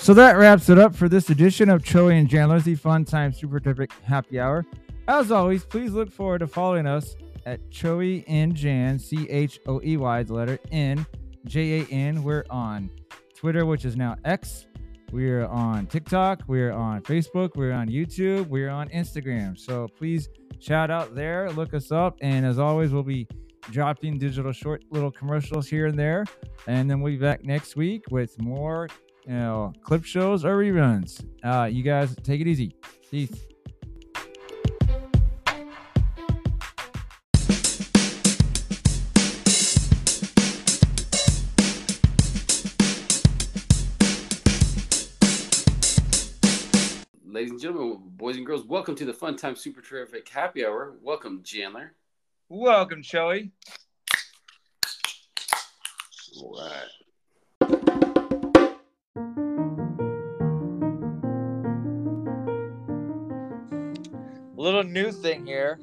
So that wraps it up for this edition of Choey and Chandler's the Fun Time Super Terrific Happy Hour. As always, please look forward to following us at Choey and Jan, C H O E Y, the letter N, J A N. We're on Twitter, which is now X. We're on TikTok. We're on Facebook. We're on YouTube. We're on Instagram. So please shout out there, look us up. And as always, we'll be dropping digital short little commercials here and there. And then we'll be back next week with more, you know, clip shows or reruns. Uh, you guys take it easy. Peace. Ladies and gentlemen, boys and girls, welcome to the Fun Time Super Terrific Happy Hour. Welcome, Chandler. Welcome, Choey. All right. Little new thing here.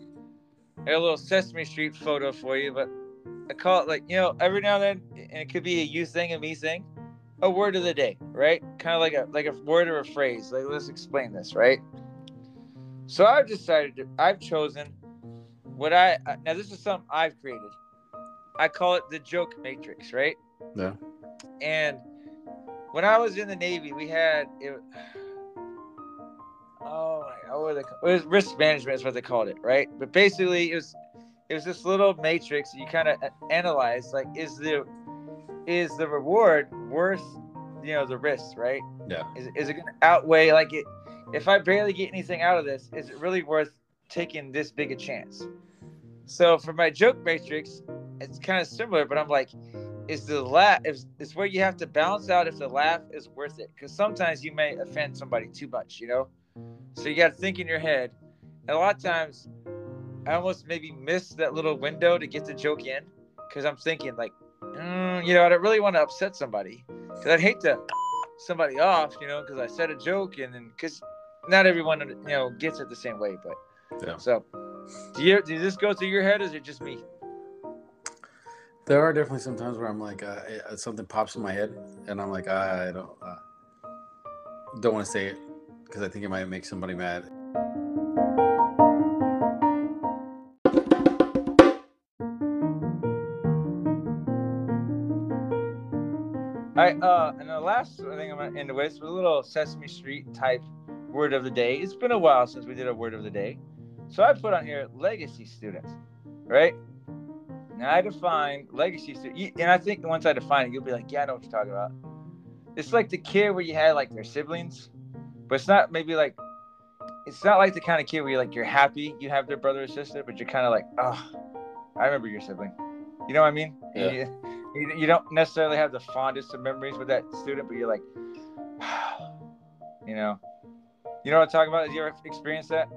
I got a little Sesame Street photo for you, but I call it like, you know, every now and then, and it could be a you thing, a me thing, a word of the day, right? Kind of like a like a word or a phrase. Like let's explain this, right? So I've decided to, I've chosen what I now this is something I've created. I call it the joke matrix, right? Yeah. And when I was in the Navy, we had it, oh my god, what they, it was risk management is what they called it, right? But basically, it was it was this little matrix you kind of uh, analyze like is the is the reward worth you know the risk, right? Yeah. Is, is it going to outweigh like it? If I barely get anything out of this, is it really worth taking this big a chance? So for my joke matrix, it's kind of similar, but I'm like, is the laugh is, is where you have to balance out if the laugh is worth it because sometimes you may offend somebody too much you know? So you got to think in your head. And a lot of times i almost maybe miss that little window to get the joke in because i'm thinking like mm, you know i don't really want to upset somebody because i'd hate to somebody off you know because i said a joke and then because not everyone you know gets it the same way but Yeah. so do you does this go through your head or is it just me There are definitely some times where I'm like, uh, uh, something pops in my head, and I'm like, I don't, uh, don't want to say it because I think it might make somebody mad. All right, uh, and the last thing I'm gonna end with is a little Sesame Street type word of the day. It's been a while since we did a word of the day, so I put on here legacy students, right? Now I define legacy and I think once I define it, you'll be like, yeah, I know what you're talking about. It's like the kid where you had like their siblings, but it's not maybe like, it's not like the kind of kid where you're like you're happy you have their brother or sister, but you're kind of like, oh, I remember your sibling. You know what I mean? Yeah. You- you, don't necessarily have the fondest of memories with that student, but you're like, you know, you know what I'm talking about? Have you ever experienced that?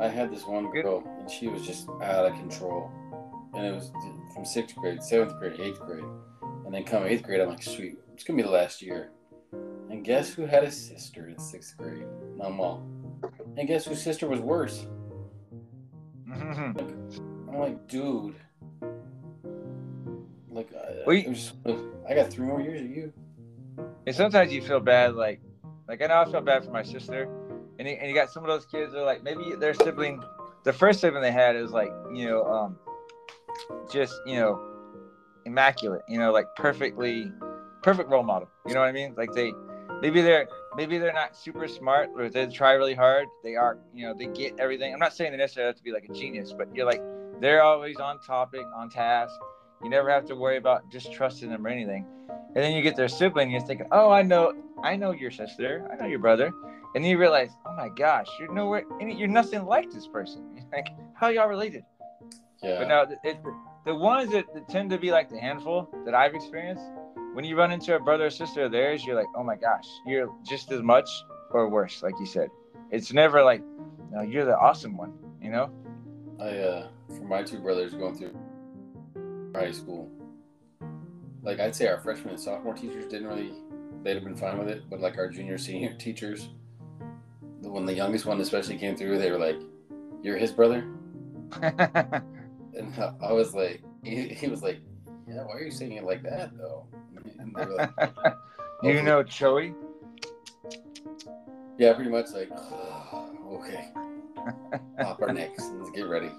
I had this one girl, and she was just out of control, and it was from sixth grade, seventh grade, eighth grade, and then come eighth grade, I'm like, sweet, it's gonna be the last year. And guess who had a sister in sixth grade? My mom. And guess whose sister was worse? I'm like, dude. Like, I, Well, you- it I got three more years of you. and sometimes you feel bad, like, like I know I felt bad for my sister, and you, and you got some of those kids that are like maybe their sibling, the first sibling they had is like you know, um, just you know, immaculate, you know, like perfectly, perfect role model. You know what I mean? Like they, maybe they're maybe they're not super smart, or they try really hard. They are, you know, they get everything. I'm not saying they necessarily have to be like a genius, but you're like they're always on topic, on task. You never have to worry about just trusting them or anything. And then you get their sibling, you're thinking, oh, I know, I know your sister, I know your brother, and then you realize, oh my gosh, you're nowhere, you're nothing like this person. Like, how y'all related? Yeah. But no, it, it, the ones that, that tend to be like the handful that I've experienced, when you run into a brother or sister of theirs, you're like, oh my gosh, you're just as much or worse, like you said. It's never like, no, you're the awesome one, you know? I uh for my two brothers going through high school. Like I'd say our freshman and sophomore teachers didn't really they'd have been fine with it, but like our junior senior teachers, when the youngest one especially came through, they were like, "You're his brother," and I, I was like, he, he was like, "Yeah, why are you saying it like that though?" And they like, you know Choey? Yeah, pretty much like, okay, pop our necks and let's get ready.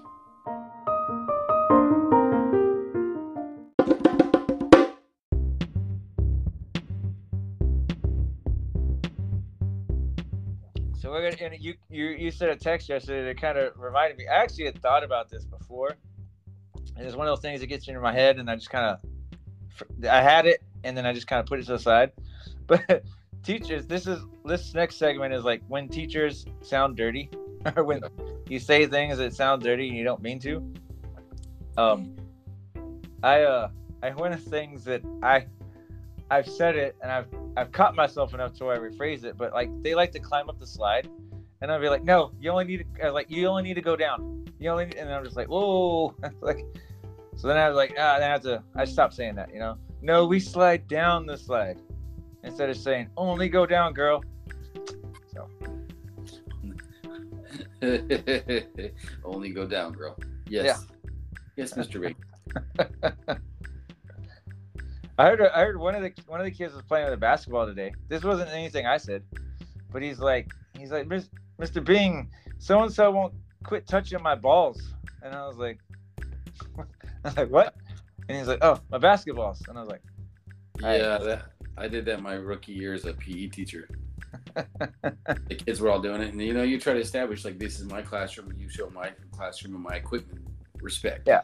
So we're gonna. And you you you sent a text yesterday that kind of reminded me. I actually had thought about this before, it's one of those things that gets into my head, and I just kind of, I had it, and then I just kind of put it to the side. But teachers, this is this next segment is like when teachers sound dirty, or when you say things that sound dirty and you don't mean to. Um, I uh, I one of things that I I've said it and I've I've caught myself enough to where I rephrase it, but like they like to climb up the slide, and I'll be like, no, you only need to, like you only need to go down. You only, and I'm just like, whoa, like. So then I was like, ah, then I have to. I stopped saying that, you know. No, we slide down the slide instead of saying only go down, girl. So Only go down, girl. Yes. Yes, Mr. Big. I heard I heard one of the one of the kids was playing with a basketball today. This wasn't anything I said, but he's like he's like Mr. Bing, so and so won't quit touching my balls, and I was like, I was like what? And he's like, oh, my basketballs, and I was like, yeah, that I did that my rookie year as a PE teacher. the kids were all doing it, and you know, you try to establish like this is my classroom, and you show my classroom and my equipment respect. Yeah.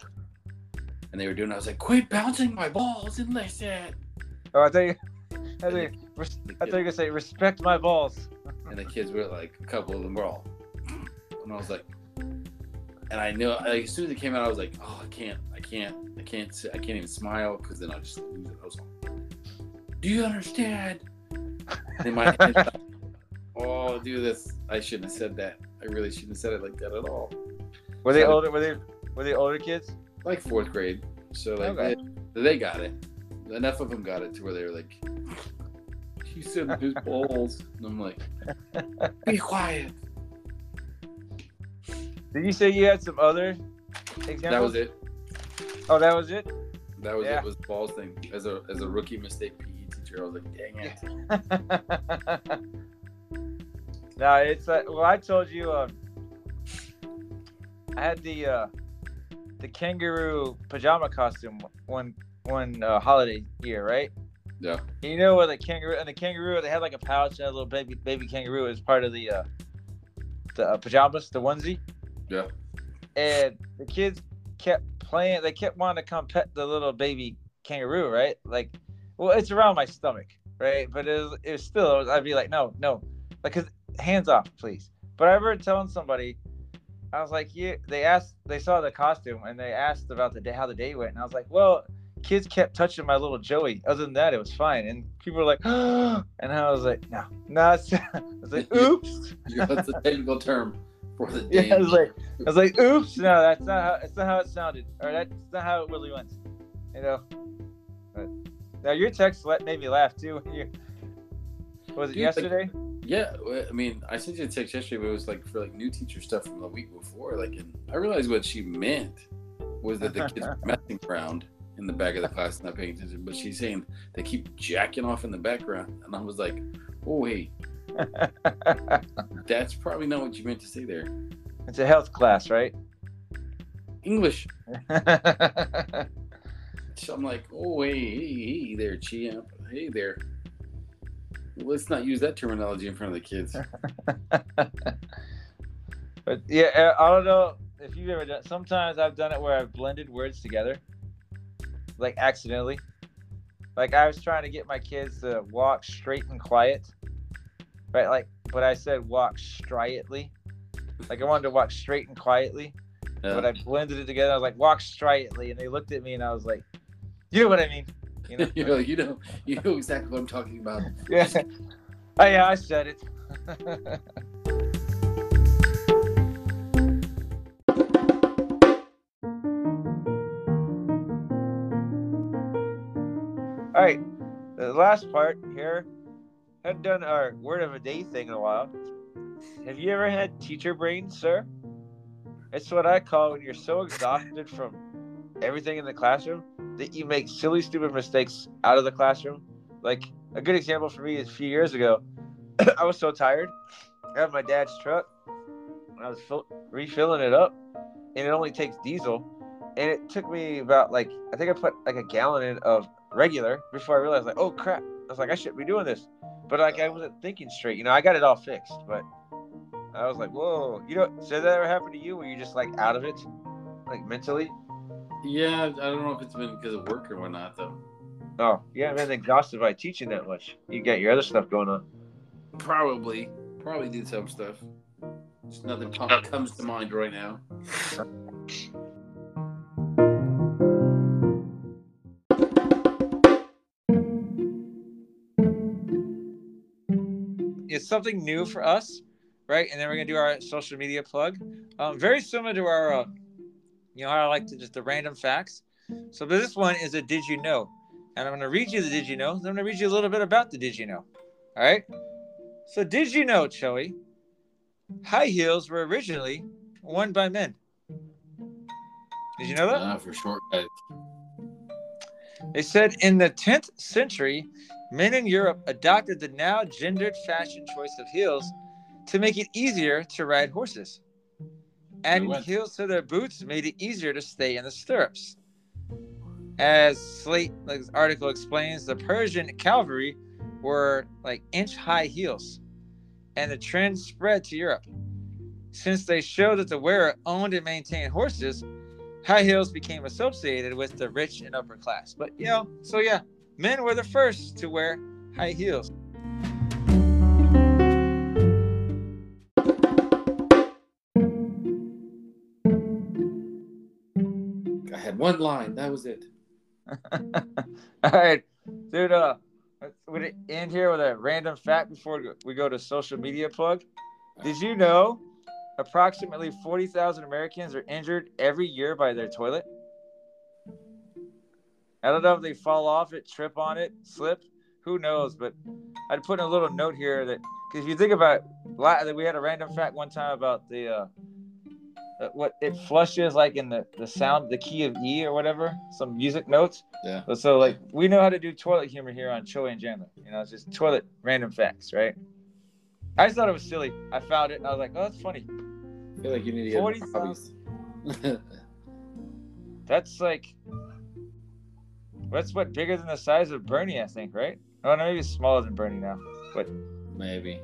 And they were doing. I was like, quit bouncing my balls and listen. Oh, I thought you, I thought you, I thought you were gonna say respect my balls. and the kids were like, a couple of them were all, mm, and I was like, and I knew like, as soon as it came out, I was like, oh, I can't, I can't, I can't, I can't even smile because then I just lose it. I was like, do you understand? In my head, oh, do this. I shouldn't have said that. I really shouldn't have said it like that at all. Were they So- older? Were they were they older kids? Like fourth grade. So like Okay. they, they got it. Enough of them got it to where they were like, he said his balls. And I'm like, be quiet. Did you say you had some other examples? That was it. Oh, that was it. That was Yeah. it. Was balls thing as a as a rookie mistake PE teacher. I was like, dang it. no, it's uh, well. I told you. Um, I had the uh, the kangaroo pajama costume one one uh, holiday year, right? Yeah. You know where the kangaroo and the kangaroo they had like a pouch and a little baby baby kangaroo as part of the uh, the uh, pajamas, the onesie. Yeah. And the kids kept playing. They kept wanting to come pet the little baby kangaroo, right? Like, well, it's around my stomach, right? But it was, it was still. I'd be like, no, no, like, 'cause- hands off, please. But I remember telling somebody, I was like, yeah. They asked, they saw the costume, and they asked about the day, how the day went, and I was like, well, kids kept touching my little Joey. Other than that, it was fine. And people were like, and I was like, no, no. It's, I was like, oops. That's a technical term for the Yeah. I was like, I was like, oops, no, that's not how that's not how it sounded, or that's not how it really went. You know. But now your text let made me laugh too. You, was it Dude, like- yesterday? Yeah, I mean, I sent you a text yesterday, but it was like for like new teacher stuff from the week before. Like, and I realized what she meant was that the kids were messing around in the back of the class, not paying attention. But she's saying they keep jacking off in the background, and I was like, oh hey, that's probably not what you meant to say there. it's a health class, right? English. So I'm like, oh hey, hey, hey there, champ, hey there. Let's not use that terminology in front of the kids. but yeah, I I don't know if you've ever done. Sometimes I've done it where I've blended words together, like accidentally. Like I was trying to get my kids to walk straight and quiet, right? Like, but I said walk striatly. Like I wanted to walk straight and quietly, but Uh, I blended it together. I was like walk striatly, and they looked at me, and I was like, you know what I mean? You know? you know, you know, you know exactly what I'm talking about. yeah. Oh yeah, I said it. All right, the last part here. Hadn't done our word of a day thing in a while. Have you ever had teacher brain, sir? It's what I call when you're so exhausted from everything in the classroom that you make silly, stupid mistakes out of the classroom. Like a good example for me is a few years ago. I was so tired. I had my dad's truck. I was fill- refilling it up, and it only takes diesel. And it took me about like I think I put like a gallon in of regular before I realized like, oh crap! I was like, I shouldn't be doing this, but like I wasn't thinking straight. You know, I got it all fixed, but I was like, whoa. You know, so that ever happened to you where you're just like out of it, like mentally? Yeah, I don't know if it's been because of work or whatnot though. Oh, yeah, man, exhausted by teaching that much. You got your other stuff going on. Probably, probably did some stuff. Just nothing comes to mind right now. It's something new for us, right? And then we're gonna do our social media plug. Um, very similar to our, uh, you know, how I like to just the random facts. So this one is a did you know, and I'm gonna read you the did you know. Then I'm gonna read you a little bit about the did you know. All right. So did you know, Choey? High heels were originally worn by men. Did you know that? Uh, for short guys. They said in the 10th century, men in Europe adopted the now gendered fashion choice of heels to make it easier to ride horses. Adding heels to their boots made it easier to stay in the stirrups. As Slate like, article explains, the Persian cavalry were like inch high heels, and the trend spread to Europe. Since they showed that the wearer owned and maintained horses, high heels became associated with the rich and upper class. But you know, so yeah, men were the first to wear high heels. I had one line. That was it. All right, dude. Uh, would it end here with a random fact before we go to social media plug? Did you know approximately forty thousand Americans are injured every year by their toilet? I don't know if they fall off it, trip on it, slip. Who knows? But I'd put in a little note here that because if you think about, la- we had a random fact one time about the uh, uh, what it flushes like in the the sound, the key of E or whatever, some music notes. Yeah. So like we know how to do toilet humor here on Choey and Chandler. You know, it's just toilet random facts, right? I just thought it was silly. I found it and I was like, oh, that's funny. I feel like you need to get 40 hobbies. That's like that's what bigger than the size of Bernie, I think, right? Oh no, maybe it's smaller than Bernie now. But Maybe.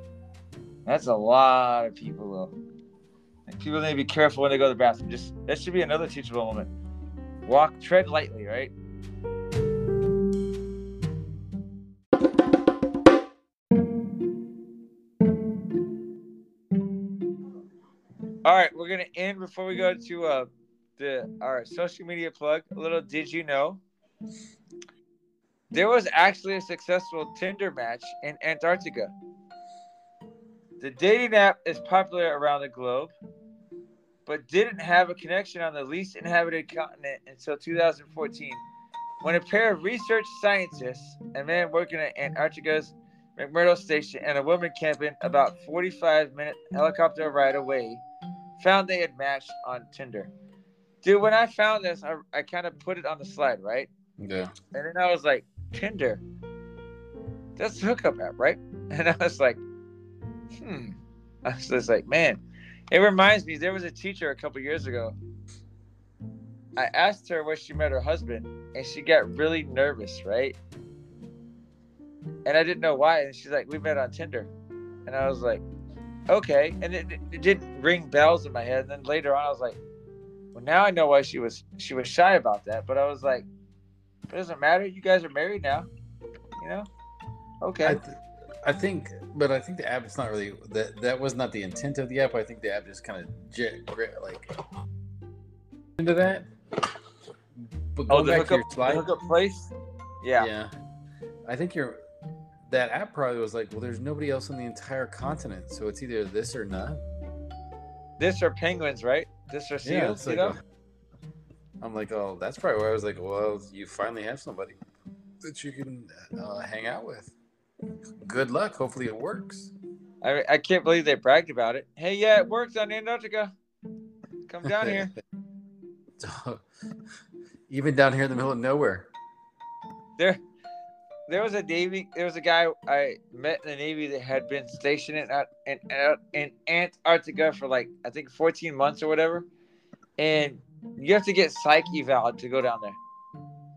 that's a lot of people though. And people need to be careful when they go to the bathroom. Just that should be another teachable moment. Walk, tread lightly, right? All right, we're gonna end before we go to uh the our social media plug. A little did you know? There was actually a successful Tinder match in Antarctica. The dating app is popular around the globe, but didn't have a connection on the least inhabited continent until 2014, when a pair of research scientists, a man working at Antarctica's McMurdo Station and a woman camping about 45 minute helicopter ride away, found they had matched on Tinder. Dude, when I found this, I, I kind of put it on the slide, right? Yeah. And then I was like, Tinder. That's the hookup app, right? And I was like, hmm. I was just like, man, it reminds me, there was a teacher a couple years ago. I asked her where she met her husband, and she got really nervous, right? And I didn't know why. And she's like, we met on Tinder. And I was like, okay. And it, it didn't ring bells in my head. And then later on, I was like, well, now I know why she was she was shy about that. But I was like, it doesn't matter. You guys are married now. You know? Okay. I, th- I think, but I think the app is not really that. That was not the intent of the app. I think the app just kind of j- gra- like into that. But oh, the back to hookup, your the hookup place? Yeah. yeah. I think you're. That app probably was like, well, there's nobody else on the entire continent, so it's either this or not. This are penguins, right? This are seals, Yeah, you like. know? a- I'm like, oh, that's probably why I was like, well, you finally have somebody that you can uh, hang out with. Good luck. Hopefully, it works. I, I can't believe they bragged about it. Hey, yeah, it works on Antarctica. Come down here. Even down here in the middle of nowhere. There, there was a Navy. There was a guy I met in the Navy that had been stationed in in, in Antarctica for like I think 14 months or whatever, and you have to get psyche eval to go down there.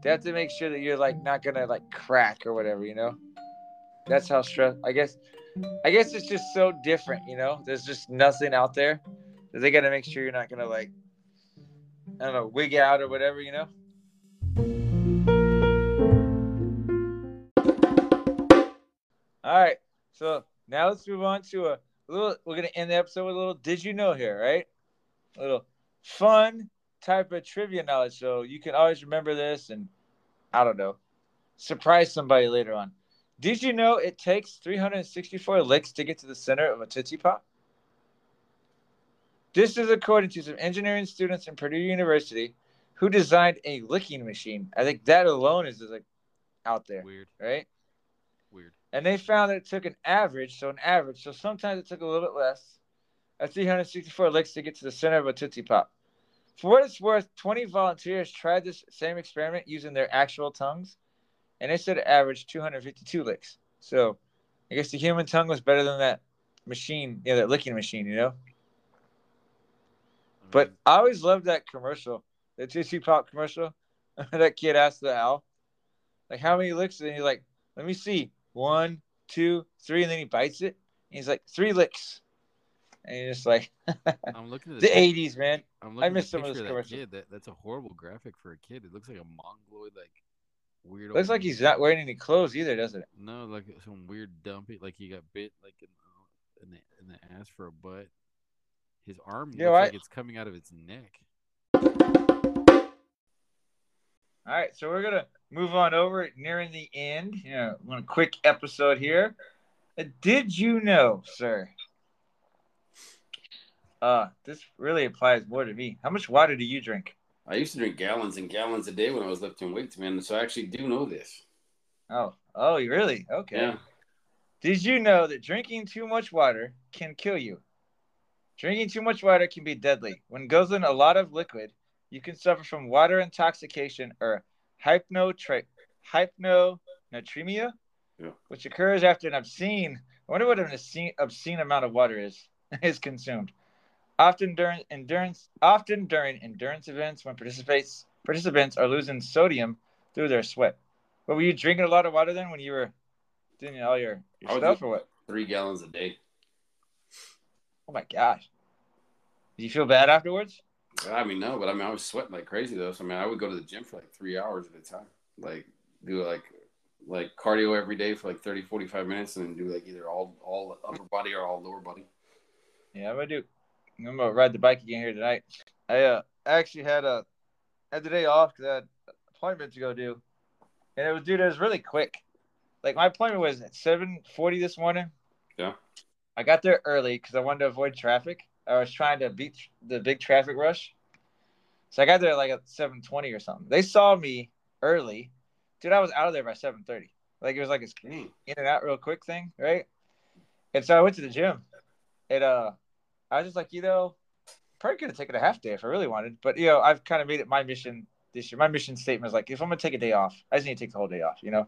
They have to make sure that you're like not gonna like crack or whatever, you know. That's how stress. I guess. I guess it's just so different, you know. There's just nothing out there. They got to make sure you're not gonna like, I don't know, wig out or whatever, you know. All right, so now let's move on to a little. We're gonna end the episode with a little. Did you know here, right? A little fun type of trivia knowledge, so you can always remember this and I don't know, surprise somebody later on. Did you know it takes 364 licks to get to the center of a Tootsie Pop? This is according to some engineering students in Purdue University who designed a licking machine. I think that alone is like out there. Weird. Right? Weird. And they found that it took an average, so an average, so sometimes it took a little bit less, at 364 licks to get to the center of a Tootsie Pop. For what it's worth, 20 volunteers tried this same experiment using their actual tongues, and they said it averaged 252 licks. So I guess the human tongue was better than that machine, you know, that licking machine, you know? But Mm-hmm. I always loved that commercial, the Tootsie Pop commercial. that kid asked the owl, like, how many licks? And he's like, let me see. One, two, three. And then he bites it. And he's like, three licks. And he's just like, I'm looking at the this- 80s, man. I'm I looking miss some of those picture of that commercials. kid. That, that's a horrible graphic for a kid. It looks like a mongoloid, like weird. Looks like he's not wearing any clothes either, doesn't it? No, like some weird dumpy. Like he got bit, like in, in the in the ass for a butt. His arm Yeah, looks like it's coming out of its neck. All right, so we're gonna move on over, nearing the end. You know, one quick episode here. Uh, Did you know, sir? Uh, this really applies more to me. How much water do you drink? I used to drink gallons and gallons a day when I was lifting weights, man. So I actually do know this. Oh, oh, you really? Okay. Yeah. Did you know that drinking too much water can kill you? Drinking too much water can be deadly. When goes in a lot of liquid, you can suffer from water intoxication or hypnotra- hypnonatremia, Yeah. which occurs after an obscene, I wonder what an obscene, obscene amount of water is, is consumed. Often during endurance, often during endurance events when participates participants are losing sodium through their sweat. But were you drinking a lot of water then when you were doing all your, your I stuff or what? Three gallons a day. Oh my gosh. Did you feel bad afterwards? I mean, no, but I mean, I was sweating like crazy though. So I mean, I would go to the gym for like three hours at a time, like do like like cardio every day for like 30, 45 minutes, and then do like either all all upper body or all lower body. Yeah, gonna do. I'm gonna ride the bike again here tonight. I uh actually had a had the day off because I had an appointment to go do, and it was dude, it was really quick. Like my appointment was at seven forty this morning. Yeah. I got there early because I wanted to avoid traffic. I was trying to beat the big traffic rush. So I got there like at seven twenty or something. They saw me early, dude. I was out of there by seven thirty. Like it was like a Dang. in and out real quick thing, right? And so I went to the gym. And uh I was just like, you know, probably could have taken a half day if I really wanted. But you know, I've kind of made it my mission this year. My mission statement is like if I'm gonna take a day off, I just need to take the whole day off, you know?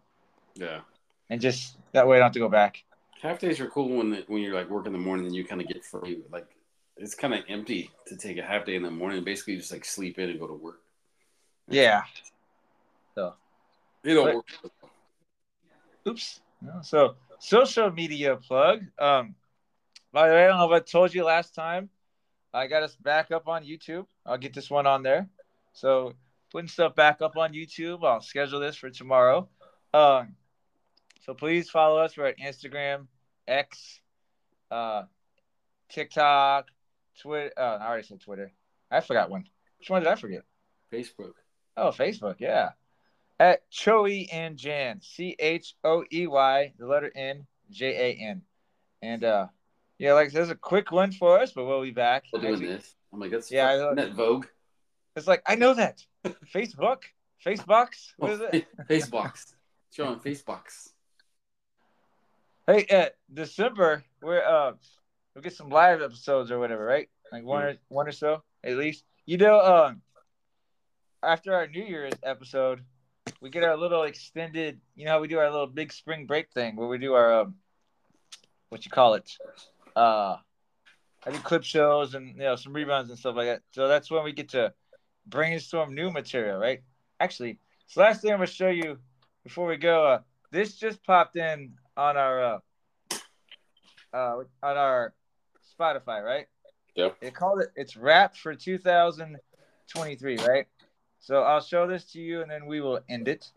Yeah. And just that way I don't have to go back. Half days are cool when the, when you're like working in the morning and you kind of get free. Like it's kind of empty to take a half day in the morning basically just like sleep in and go to work. Yeah. So. It don't But- work. Oops. No, so social media plug. Um by the way, I don't know if I told you last time. I got us back up on YouTube. I'll get this one on there. So putting stuff back up on YouTube. I'll schedule this for tomorrow. Um, so please follow us. We're at Instagram, X, uh, TikTok, Twitter. Uh, I already said Twitter. I forgot one. Which one did I forget? Facebook. Oh, Facebook. Yeah. At Choey and Jan. C H O E Y, the letter N, J A N. And uh, yeah, like there's a quick one for us, but we'll be back. Next doing week. this. I'm like, that's Yeah, I yeah, know. that Vogue. It's like I know that. Facebook, Facebox. What is it? Facebox. Showing Facebox. Hey, at December we're uh we'll get some live episodes or whatever, right? Like one or one or so at least. You know, um, after our New Year's episode, we get our little extended. You know, how we do our little big spring break thing where we do our um, what you call it, uh, I do clip shows and you know some reruns and stuff like that. So that's when we get to brainstorm new material, right? Actually, so last thing I'm gonna show you before we go, uh, this just popped in on our uh, uh, on our Spotify, right? Yep. It called it. It's Rap for 2023, right? So I'll show this to you, and then we will end it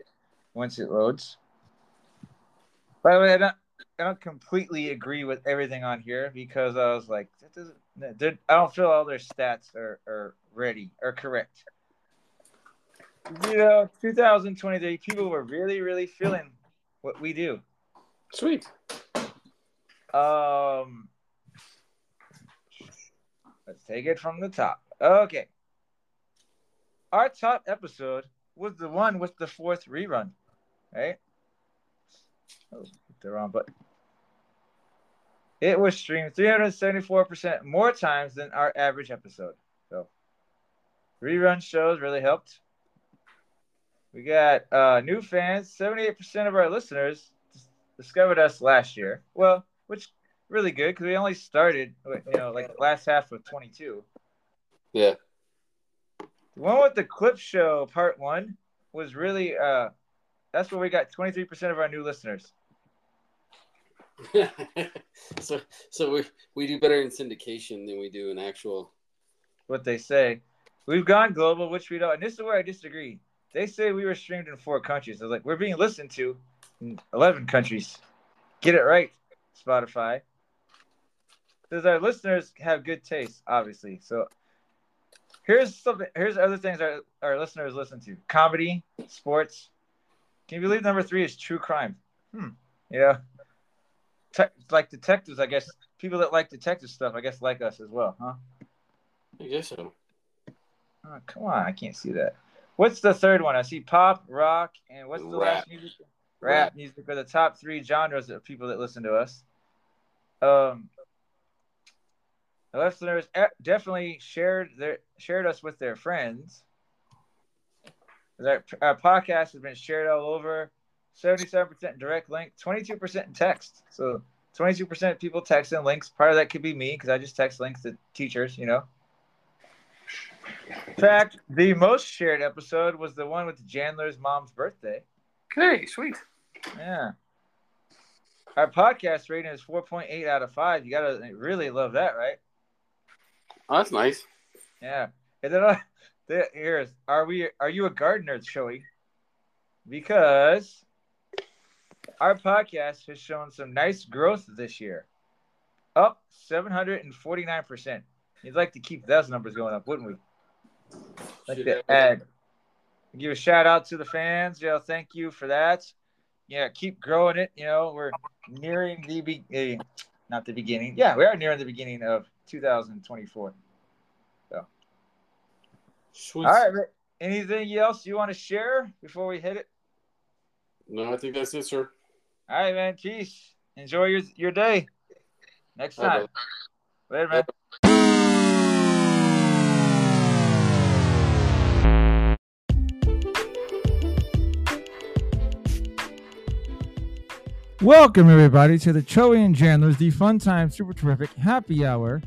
once it loads. By the way, I don't, I don't completely agree with everything on here because I was like, that doesn't. I don't feel all their stats are, are ready or correct. You know, 2023, people were really, really feeling what we do. Sweet. Um, let's take it from the top. Okay. Our top episode was the one with the fourth rerun, right? Oh, hit the wrong button. It was streamed 374% more times than our average episode. So, rerun shows really helped. We got uh, new fans. 78% of our listeners discovered us last year. Well, which really good because we only started, you know, like last half of 22. Yeah. The one with the clip show part one was really uh that's where we got 23% of our new listeners. so so we we do better in syndication than we do in actual. What they say. We've gone global, which we don't and this is where I disagree. They say we were streamed in four countries. I was like, we're being listened to in 11 countries. Get it right, Spotify. Because our listeners have good taste, obviously. So here's something. Here's other things our, our listeners listen to: comedy, sports. Can you believe number three is true crime? Hmm. Yeah. Te- like detectives, I guess. People that like detective stuff, I guess, like us as well, huh? I guess so. Oh, come on, I can't see that. What's the third one? I see pop, rock, and what's the last music? Rap music are the top three genres of people that listen to us. Um, the listeners definitely shared their shared us with their friends. Our, our podcast has been shared all over. Seventy-seven percent direct link, twenty-two percent in text. So twenty-two percent people text in links. Part of that could be me because I just text links to teachers. You know. In fact, the most shared episode was the one with Chandler's mom's birthday. Okay, sweet. Yeah. Our podcast rating is 4.8 out of 5. You got to really love that, right? Oh, that's nice. Yeah. And then uh, here's are we are you a gardener, Choey? Because our podcast has shown some nice growth this year. Up 749%. You'd like to keep those numbers going up, wouldn't we? Like to add. Give a shout out to the fans. You know, thank you for that. Yeah, keep growing it. You know, we're nearing the be- eh, not the beginning. Yeah, we are nearing the beginning of 2024. Sweet. All right, Anything else you want to share before we hit it? No, I think that's it, sir. All right, man. Peace. Enjoy your your day. Next All right, time. Later, man. Welcome everybody to the Choey and Chandler's the Fun Time Super Terrific Happy Hour.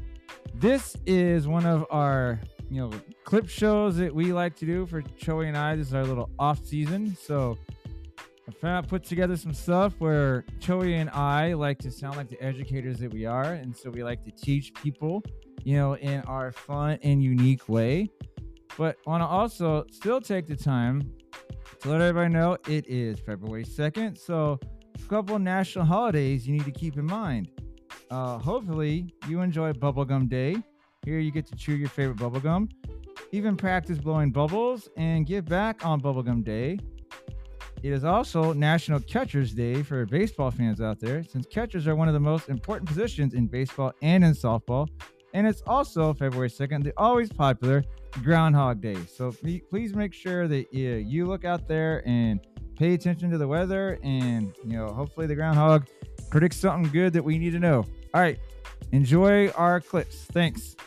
This is one of our you know clip shows that we like to do for Choey and I. This is our little off season, so I found put together some stuff where Choey and I like to sound like the educators that we are, and so we like to teach people, you know, in our fun and unique way. But want to also still take the time to let everybody know it is February second, so a couple national holidays you need to keep in mind. Uh, hopefully, you enjoy Bubblegum Day. Here, you get to chew your favorite bubblegum, even practice blowing bubbles, and give back on Bubblegum Day. It is also National Catchers Day for baseball fans out there, since catchers are one of the most important positions in baseball and in softball. And it's also February 2nd, the always popular Groundhog Day. So please make sure that you look out there and pay attention to the weather and you know hopefully the groundhog predicts something good that we need to know all right enjoy our clips thanks